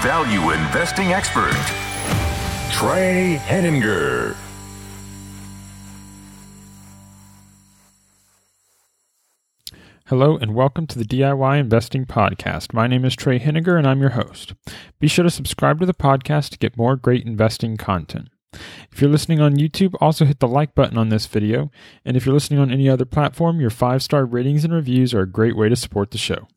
value investing expert, Trey Henninger. Hello and welcome to the DIY Investing Podcast. My name is Trey Henninger and I'm your host. Be sure to subscribe to the podcast to get more great investing content. If you're listening on YouTube, also hit the like button on this video. And if you're listening on any other platform, your five star ratings and reviews are a great way to support the show.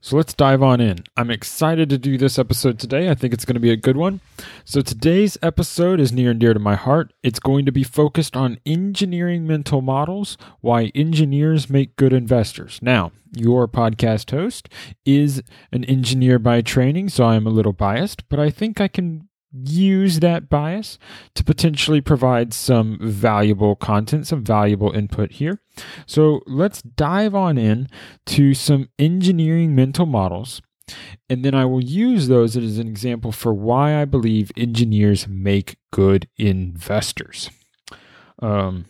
So let's dive on in. I'm excited to do this episode today. I think it's going to be a good one. So today's episode is near and dear to my heart. It's going to be focused on engineering mental models, why engineers make good investors. Now, your podcast host is an engineer by training, so I'm a little biased, but I think I can use that bias to potentially provide some valuable content, some valuable input here. So let's dive on in to some engineering mental models. And then I will use those as an example for why I believe engineers make good investors. Um,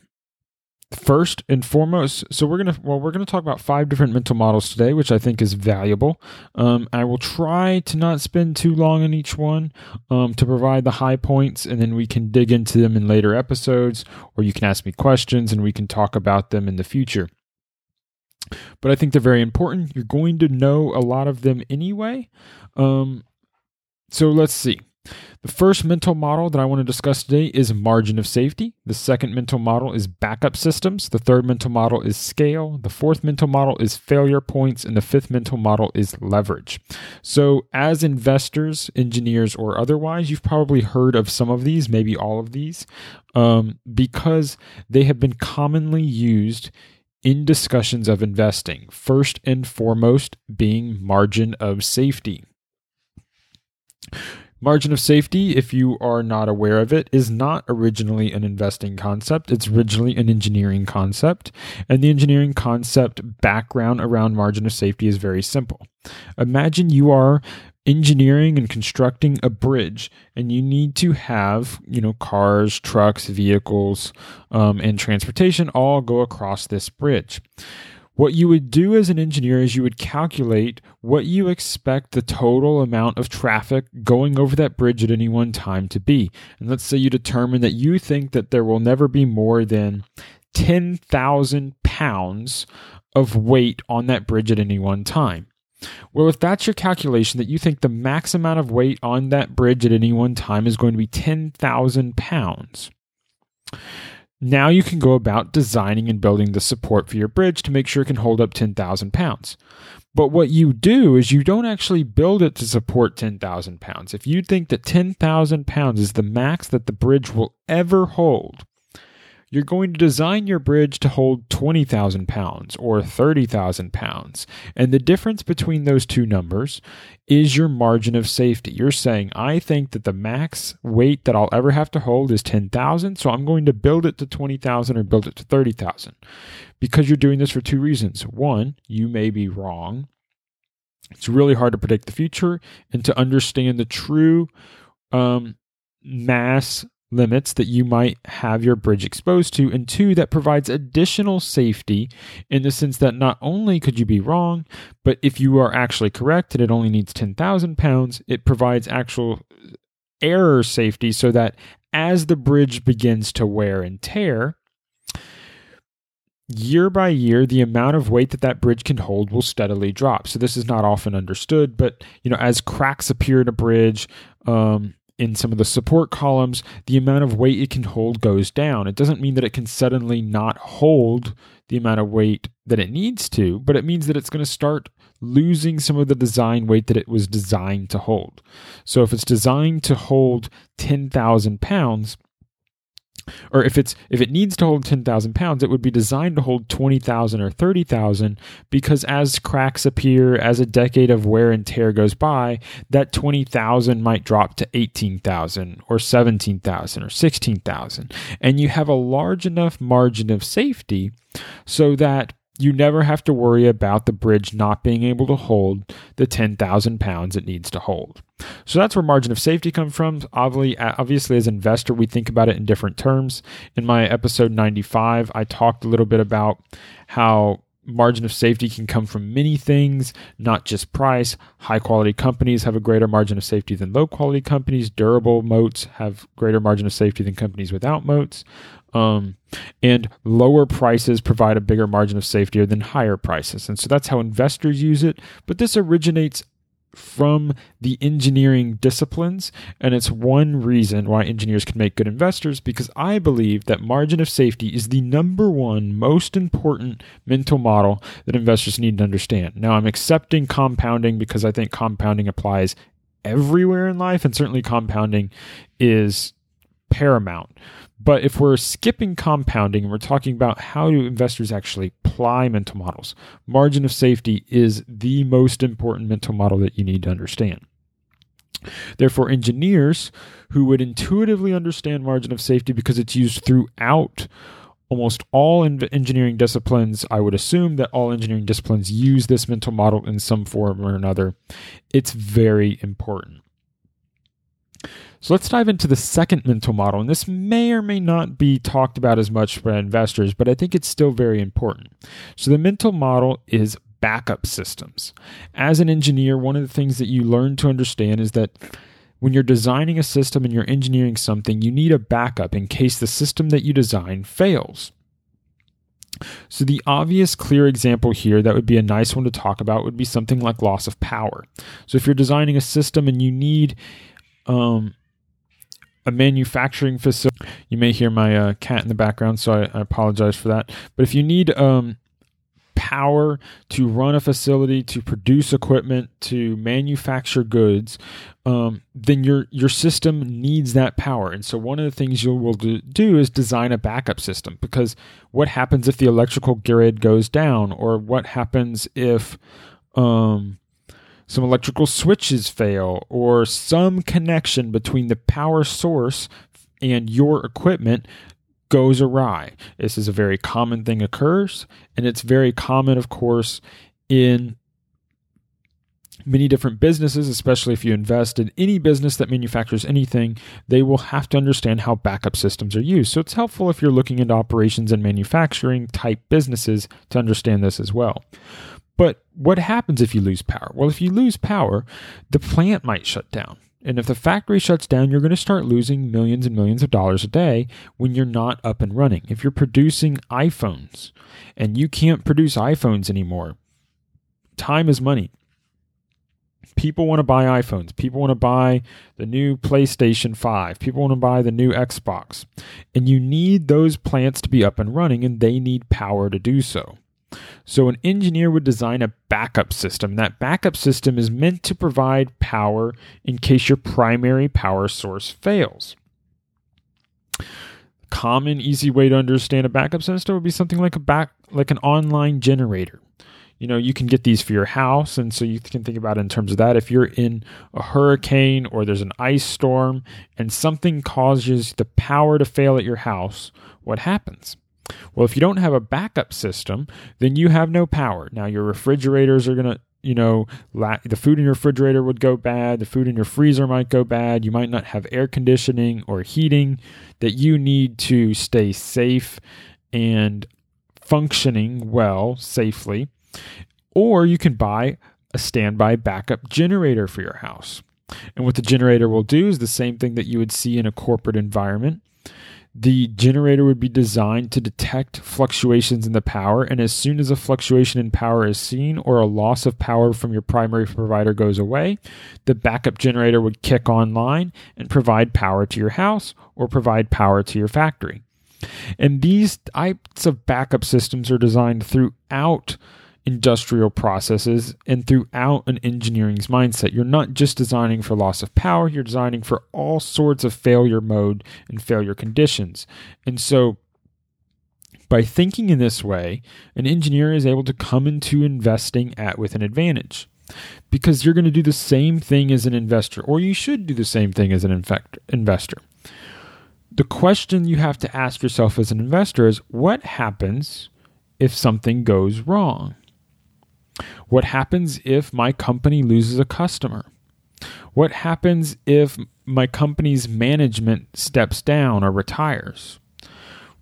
first and foremost so we're gonna well we're gonna talk about five different mental models today which i think is valuable. Um, i will try to not spend too long on each one um, to provide the high points and then we can dig into them in later episodes or you can ask me questions and we can talk about them in the future. But i think they're very important. You're going to know a lot of them anyway. Um, so let's see the first mental model that I want to discuss today is margin of safety. The second mental model is backup systems. The third mental model is scale. The fourth mental model is failure points. And the fifth mental model is leverage. So, as investors, engineers, or otherwise, you've probably heard of some of these, maybe all of these, um, because they have been commonly used in discussions of investing. First and foremost, being margin of safety. Margin of safety, if you are not aware of it, is not originally an investing concept. It's originally an engineering concept. And the engineering concept background around margin of safety is very simple. Imagine you are engineering and constructing a bridge and you need to have you know cars trucks vehicles um, and transportation all go across this bridge what you would do as an engineer is you would calculate what you expect the total amount of traffic going over that bridge at any one time to be. And let's say you determine that you think that there will never be more than 10,000 pounds of weight on that bridge at any one time. Well, if that's your calculation, that you think the max amount of weight on that bridge at any one time is going to be 10,000 pounds now you can go about designing and building the support for your bridge to make sure it can hold up 10,000 pounds. But what you do is you don't actually build it to support 10,000 pounds. If you think that 10,000 pounds is the max that the bridge will ever hold, you're going to design your bridge to hold 20,000 pounds or 30,000 pounds. And the difference between those two numbers is your margin of safety. You're saying, I think that the max weight that I'll ever have to hold is 10,000, so I'm going to build it to 20,000 or build it to 30,000. Because you're doing this for two reasons. One, you may be wrong. It's really hard to predict the future and to understand the true um, mass limits that you might have your bridge exposed to, and two, that provides additional safety in the sense that not only could you be wrong, but if you are actually correct and it only needs 10,000 pounds, it provides actual error safety so that as the bridge begins to wear and tear, year by year the amount of weight that that bridge can hold will steadily drop. So this is not often understood but you know as cracks appear in a bridge um, in some of the support columns, the amount of weight it can hold goes down. It doesn't mean that it can suddenly not hold the amount of weight that it needs to, but it means that it's going to start losing some of the design weight that it was designed to hold. So if it's designed to hold 10,000 pounds, or if it's if it needs to hold 10,000 pounds, it would be designed to hold 20,000 or 30,000 because as cracks appear, as a decade of wear and tear goes by, that 20,000 might drop to 18,000 or 17,000 or 16,000. And you have a large enough margin of safety so that you never have to worry about the bridge not being able to hold the 10,000 pounds it needs to hold. So that's where margin of safety comes from. Obviously, obviously, as investor, we think about it in different terms. In my episode 95, I talked a little bit about how margin of safety can come from many things, not just price. High quality companies have a greater margin of safety than low quality companies. Durable moats have greater margin of safety than companies without moats. Um, and lower prices provide a bigger margin of safety than higher prices. And so that's how investors use it. But this originates from the engineering disciplines. And it's one reason why engineers can make good investors because I believe that margin of safety is the number one most important mental model that investors need to understand. Now, I'm accepting compounding because I think compounding applies everywhere in life, and certainly compounding is paramount. But if we're skipping compounding and we're talking about how do investors actually apply mental models, margin of safety is the most important mental model that you need to understand. Therefore, engineers who would intuitively understand margin of safety because it's used throughout almost all engineering disciplines, I would assume that all engineering disciplines use this mental model in some form or another. It's very important. So let's dive into the second mental model. And this may or may not be talked about as much by investors, but I think it's still very important. So the mental model is backup systems. As an engineer, one of the things that you learn to understand is that when you're designing a system and you're engineering something, you need a backup in case the system that you design fails. So, the obvious, clear example here that would be a nice one to talk about would be something like loss of power. So, if you're designing a system and you need um, a manufacturing facility. You may hear my uh, cat in the background, so I, I, apologize for that. But if you need um, power to run a facility, to produce equipment, to manufacture goods, um, then your your system needs that power. And so one of the things you will do is design a backup system because what happens if the electrical grid goes down, or what happens if um, some electrical switches fail, or some connection between the power source and your equipment goes awry. This is a very common thing occurs, and it's very common, of course, in many different businesses, especially if you invest in any business that manufactures anything, they will have to understand how backup systems are used. So it's helpful if you're looking into operations and manufacturing type businesses to understand this as well. But what happens if you lose power? Well, if you lose power, the plant might shut down. And if the factory shuts down, you're going to start losing millions and millions of dollars a day when you're not up and running. If you're producing iPhones and you can't produce iPhones anymore, time is money. People want to buy iPhones. People want to buy the new PlayStation 5. People want to buy the new Xbox. And you need those plants to be up and running, and they need power to do so. So, an engineer would design a backup system. That backup system is meant to provide power in case your primary power source fails. Common, easy way to understand a backup system would be something like a back, like an online generator. You know, you can get these for your house, and so you can think about it in terms of that. If you're in a hurricane or there's an ice storm and something causes the power to fail at your house, what happens? Well, if you don't have a backup system, then you have no power. Now, your refrigerators are going to, you know, la- the food in your refrigerator would go bad. The food in your freezer might go bad. You might not have air conditioning or heating that you need to stay safe and functioning well safely. Or you can buy a standby backup generator for your house. And what the generator will do is the same thing that you would see in a corporate environment. The generator would be designed to detect fluctuations in the power, and as soon as a fluctuation in power is seen or a loss of power from your primary provider goes away, the backup generator would kick online and provide power to your house or provide power to your factory. And these types of backup systems are designed throughout industrial processes and throughout an engineering's mindset. You're not just designing for loss of power, you're designing for all sorts of failure mode and failure conditions. And so by thinking in this way, an engineer is able to come into investing at with an advantage because you're going to do the same thing as an investor, or you should do the same thing as an investor. The question you have to ask yourself as an investor is what happens if something goes wrong? What happens if my company loses a customer? What happens if my company's management steps down or retires?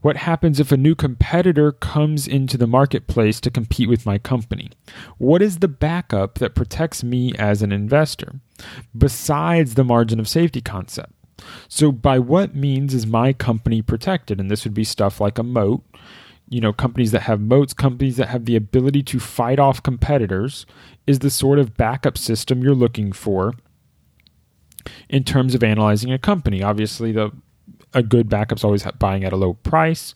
What happens if a new competitor comes into the marketplace to compete with my company? What is the backup that protects me as an investor besides the margin of safety concept? So, by what means is my company protected? And this would be stuff like a moat, you know, companies that have moats, companies that have the ability to fight off competitors, is the sort of backup system you're looking for in terms of analyzing a company. Obviously, the a good backup's always buying at a low price,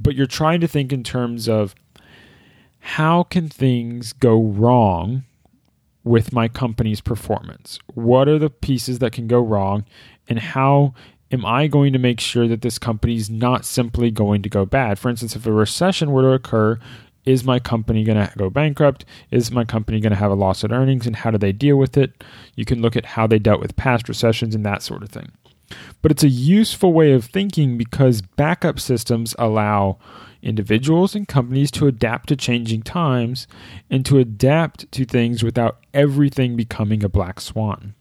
but you're trying to think in terms of how can things go wrong with my company's performance? What are the pieces that can go wrong and how am I going to make sure that this company is not simply going to go bad? For instance, if a recession were to occur, is my company going to go bankrupt? Is my company going to have a loss in earnings? And how do they deal with it? You can look at how they dealt with past recessions and that sort of thing. But it's a useful way of thinking because backup systems allow individuals and companies to adapt to changing times and to adapt to things without everything becoming a black swan.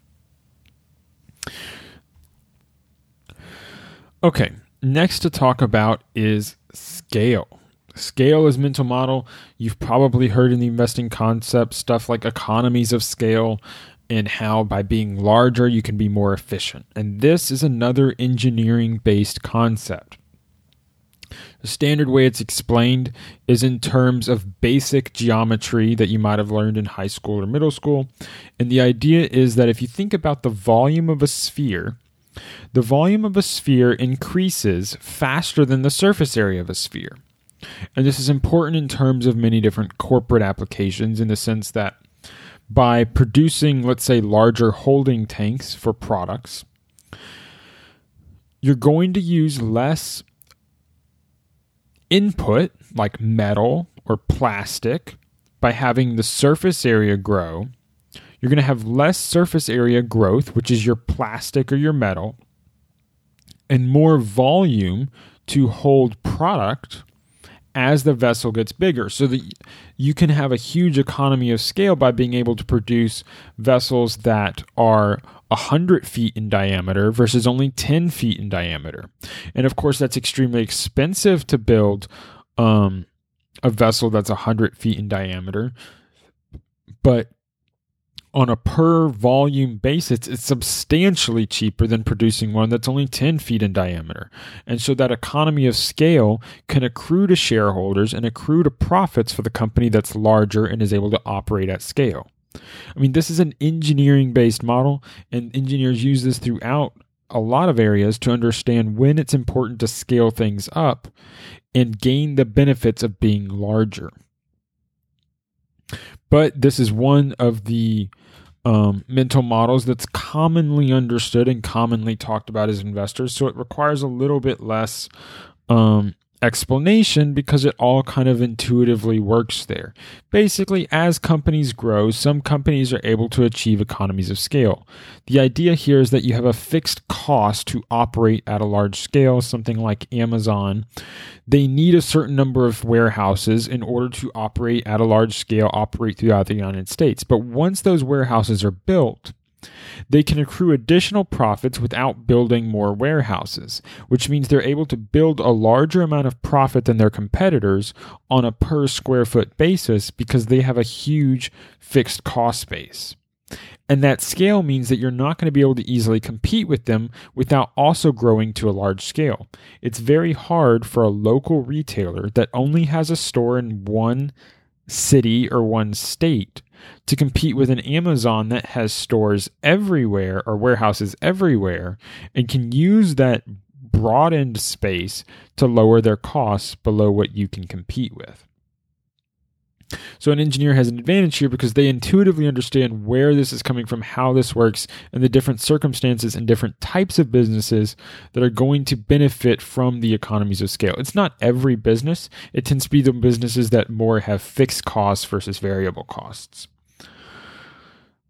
Okay, next to talk about is scale. Scale is mental model. You've probably heard in the investing concept stuff like economies of scale, and how by being larger you can be more efficient. And this is another engineering based concept. The standard way it's explained is in terms of basic geometry that you might have learned in high school or middle school. And the idea is that if you think about the volume of a sphere, the volume of a sphere increases faster than the surface area of a sphere. And this is important in terms of many different corporate applications in the sense that by producing, let's say, larger holding tanks for products, you're going to use less input like metal or plastic by having the surface area grow. You're going to have less surface area growth, which is your plastic or your metal, and more volume to hold product as the vessel gets bigger so that you can have a huge economy of scale by being able to produce vessels that are 100 feet in diameter versus only 10 feet in diameter. And of course, that's extremely expensive to build um, a vessel that's 100 feet in diameter. But on a per volume basis, it's substantially cheaper than producing one that's only 10 feet in diameter. And so that economy of scale can accrue to shareholders and accrue to profits for the company that's larger and is able to operate at scale. I mean, this is an engineering based model, and engineers use this throughout a lot of areas to understand when it's important to scale things up and gain the benefits of being larger. But this is one of the um, mental models that's commonly understood and commonly talked about as investors. So it requires a little bit less um, explanation because it all kind of intuitively works there. Basically, as companies grow, some companies are able to achieve economies of scale. The idea here is that you have a fixed cost to operate at a large scale, something like Amazon. They need a certain number of warehouses in order to operate at a large scale, operate throughout the United States. But once those warehouses are built, they can accrue additional profits without building more warehouses, which means they're able to build a larger amount of profit than their competitors on a per square foot basis because they have a huge fixed cost base. And that scale means that you're not going to be able to easily compete with them without also growing to a large scale. It's very hard for a local retailer that only has a store in one city or one state to compete with an Amazon that has stores everywhere or warehouses everywhere and can use that broadened space to lower their costs below what you can compete with. So, an engineer has an advantage here because they intuitively understand where this is coming from, how this works, and the different circumstances and different types of businesses that are going to benefit from the economies of scale. It's not every business, it tends to be the businesses that more have fixed costs versus variable costs.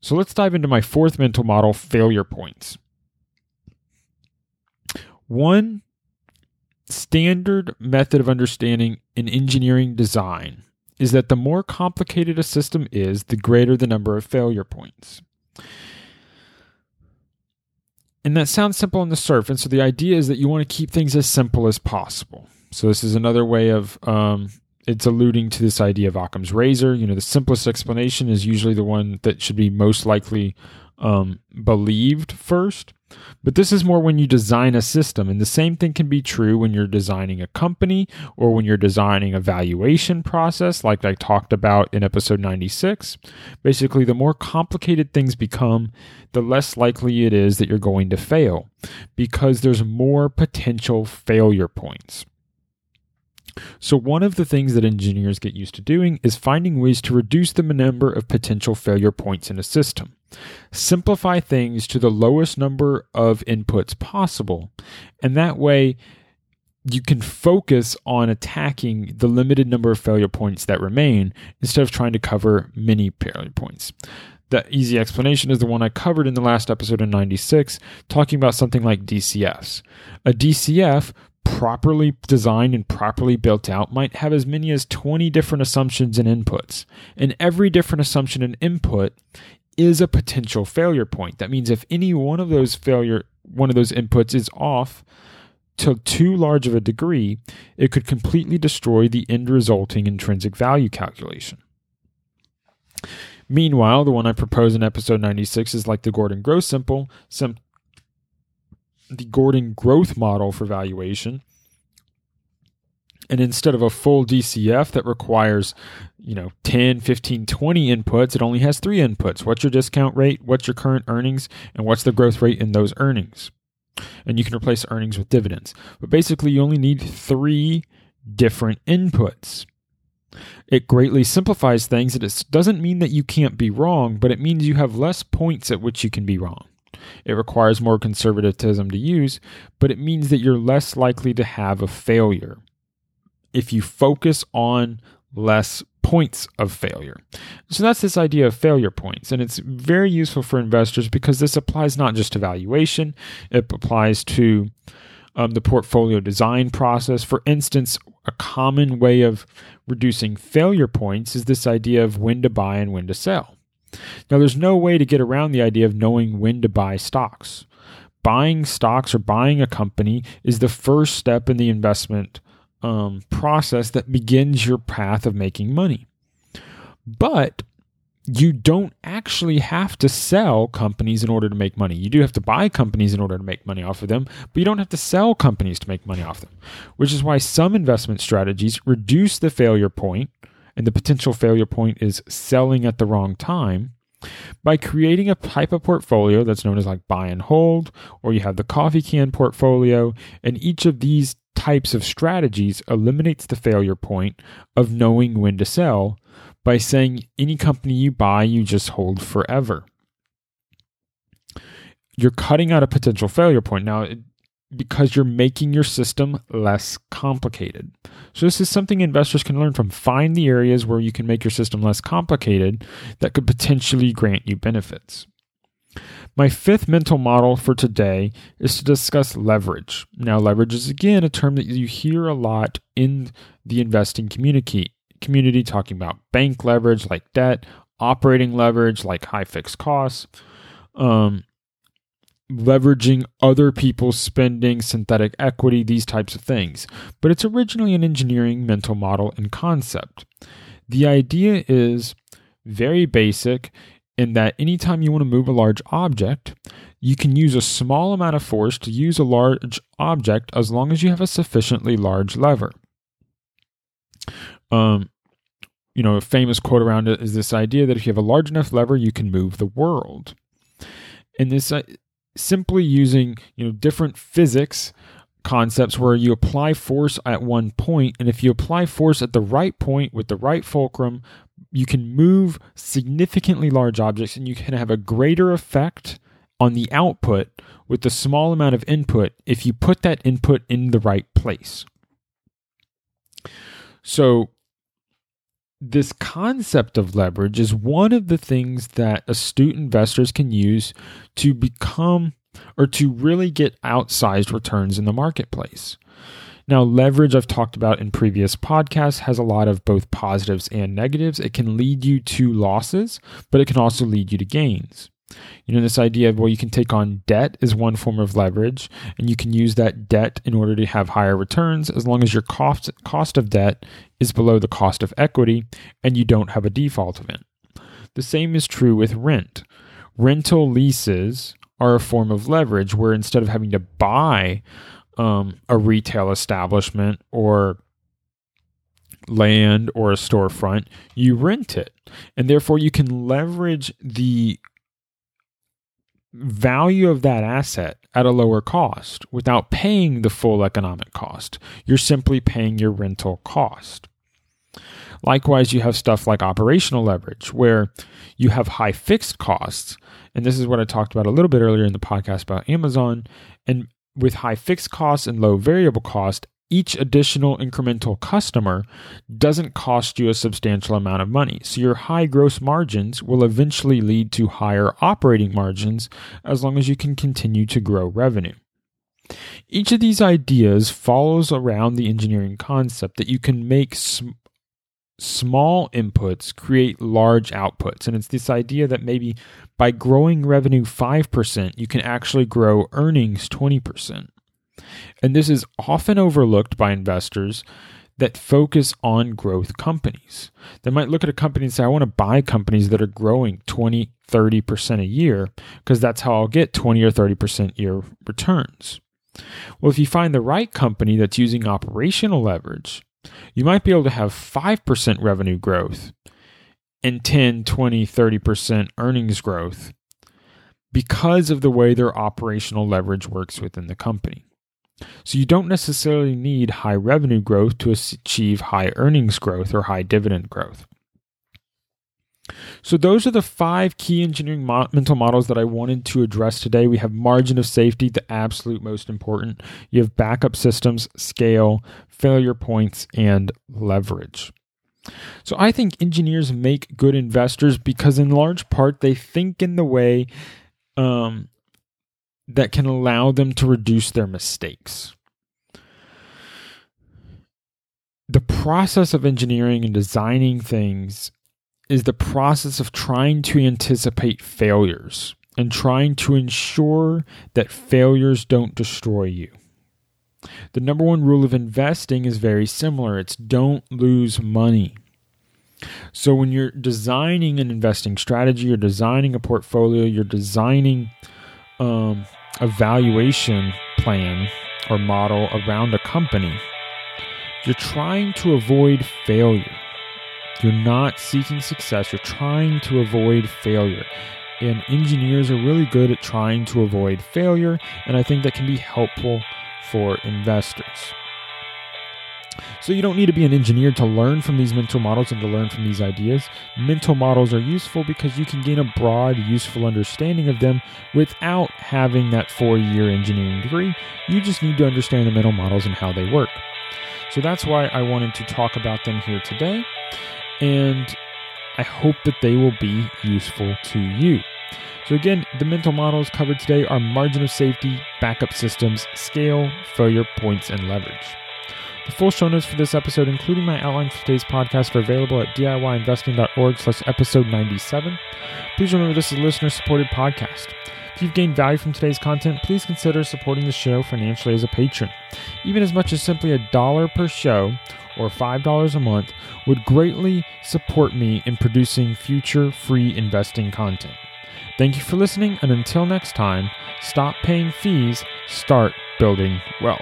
So, let's dive into my fourth mental model failure points. One standard method of understanding in engineering design is that the more complicated a system is, the greater the number of failure points. And that sounds simple on the surface. So the idea is that you want to keep things as simple as possible. So this is another way of um, it's alluding to this idea of Occam's razor. You know, the simplest explanation is usually the one that should be most likely um, believed first. But this is more when you design a system. And the same thing can be true when you're designing a company or when you're designing a valuation process, like I talked about in episode 96. Basically, the more complicated things become, the less likely it is that you're going to fail because there's more potential failure points. So, one of the things that engineers get used to doing is finding ways to reduce the number of potential failure points in a system. Simplify things to the lowest number of inputs possible, and that way you can focus on attacking the limited number of failure points that remain instead of trying to cover many failure points. The easy explanation is the one I covered in the last episode in 96, talking about something like DCFs. A DCF properly designed and properly built out might have as many as 20 different assumptions and inputs. And every different assumption and input is a potential failure point. That means if any one of those failure one of those inputs is off to too large of a degree, it could completely destroy the end resulting intrinsic value calculation. Meanwhile, the one I propose in episode 96 is like the Gordon Growth simple, sim- the Gordon growth model for valuation. And instead of a full DCF that requires, you know, 10, 15, 20 inputs, it only has three inputs. What's your discount rate? What's your current earnings? And what's the growth rate in those earnings? And you can replace earnings with dividends. But basically, you only need three different inputs. It greatly simplifies things. It doesn't mean that you can't be wrong, but it means you have less points at which you can be wrong. It requires more conservatism to use, but it means that you're less likely to have a failure if you focus on less points of failure. So that's this idea of failure points. And it's very useful for investors because this applies not just to valuation, it applies to um, the portfolio design process. For instance, a common way of reducing failure points is this idea of when to buy and when to sell. Now, there's no way to get around the idea of knowing when to buy stocks. Buying stocks or buying a company is the first step in the investment um, process that begins your path of making money. But you don't actually have to sell companies in order to make money. You do have to buy companies in order to make money off of them, but you don't have to sell companies to make money off them, which is why some investment strategies reduce the failure point and the potential failure point is selling at the wrong time by creating a type of portfolio that's known as like buy and hold, or you have the coffee can portfolio, and each of these types of strategies eliminates the failure point of knowing when to sell by saying any company you buy, you just hold forever. You're cutting out a potential failure point. Now, because you're making your system less complicated. So, this is something investors can learn from. Find the areas where you can make your system less complicated that could potentially grant you benefits. My fifth mental model for today is to discuss leverage. Now, leverage is again a term that you hear a lot in the investing community, community talking about bank leverage like debt, operating leverage like high fixed costs. Um, leveraging other people's spending, synthetic equity, these types of things. But it's originally an engineering mental model and concept. The idea is very basic in that anytime you want to move a large object, you can use a small amount of force to use a large object as long as you have a sufficiently large lever. Um, you know, a famous quote around it is this idea that if you have a large enough lever, you can move the world. And this uh, simply using you know different physics concepts where you apply force at one point and if you apply force at the right point with the right fulcrum you can move significantly large objects and you can have a greater effect on the output with the small amount of input if you put that input in the right place. So, this concept of leverage is one of the things that astute investors can use to become or to really get outsized returns in the marketplace. Now, leverage, I've talked about in previous podcasts, has a lot of both positives and negatives. It can lead you to losses, but it can also lead you to gains. You know, this idea of, well, you can take on debt is one form of leverage, and you can use that debt in order to have higher returns as long as your cost, cost of debt is below the cost of equity and you don't have a default event. The same is true with rent. Rental leases are a form of leverage where instead of having to buy um, a retail establishment or land or a storefront, you rent it. And therefore, you can leverage the value of that asset at a lower cost without paying the full economic cost. You're simply paying your rental cost. Likewise, you have stuff like operational leverage, where you have high fixed costs. And this is what I talked about a little bit earlier in the podcast about Amazon. And with high fixed costs and low variable cost, each additional incremental customer doesn't cost you a substantial amount of money. So your high gross margins will eventually lead to higher operating margins as long as you can continue to grow revenue. Each of these ideas follows around the engineering concept that you can make sm- small inputs create large outputs. And it's this idea that maybe by growing revenue 5%, you can actually grow earnings 20%. And this is often overlooked by investors that focus on growth companies. They might look at a company and say, I want to buy companies that are growing 20, 30% a year because that's how I'll get 20 or 30% year returns. Well, if you find the right company that's using operational leverage, you might be able to have 5% revenue growth and 10, 20, 30% earnings growth because of the way their operational leverage works within the company. So you don't necessarily need high revenue growth to achieve high earnings growth or high dividend growth. So those are the five key engineering mo- mental models that I wanted to address today. We have margin of safety, the absolute most important. You have backup systems, scale, failure points, and leverage. So I think engineers make good investors because, in large part, they think in the way um, that can allow them to reduce their mistakes. The process of engineering and designing things is the process of trying to anticipate failures and trying to ensure that failures don't destroy you. The number one rule of investing is very similar it's don't lose money. So, when you're designing an investing strategy, you're designing a portfolio, you're designing um, a valuation plan or model around a company, you're trying to avoid failure. You're not seeking success, you're trying to avoid failure. And engineers are really good at trying to avoid failure, and I think that can be helpful for investors. So you don't need to be an engineer to learn from these mental models and to learn from these ideas. Mental models are useful because you can gain a broad, useful understanding of them without having that four year engineering degree. You just need to understand the mental models and how they work. So that's why I wanted to talk about them here today. And I hope that they will be useful to you. So, again, the mental models covered today are margin of safety, backup systems, scale, failure points, and leverage. The full show notes for this episode, including my outline for today's podcast, are available at diyinvesting.org slash episode 97. Please remember this is a listener-supported podcast. If you've gained value from today's content, please consider supporting the show financially as a patron. Even as much as simply a dollar per show or $5 a month would greatly support me in producing future free investing content. Thank you for listening, and until next time, stop paying fees, start building wealth.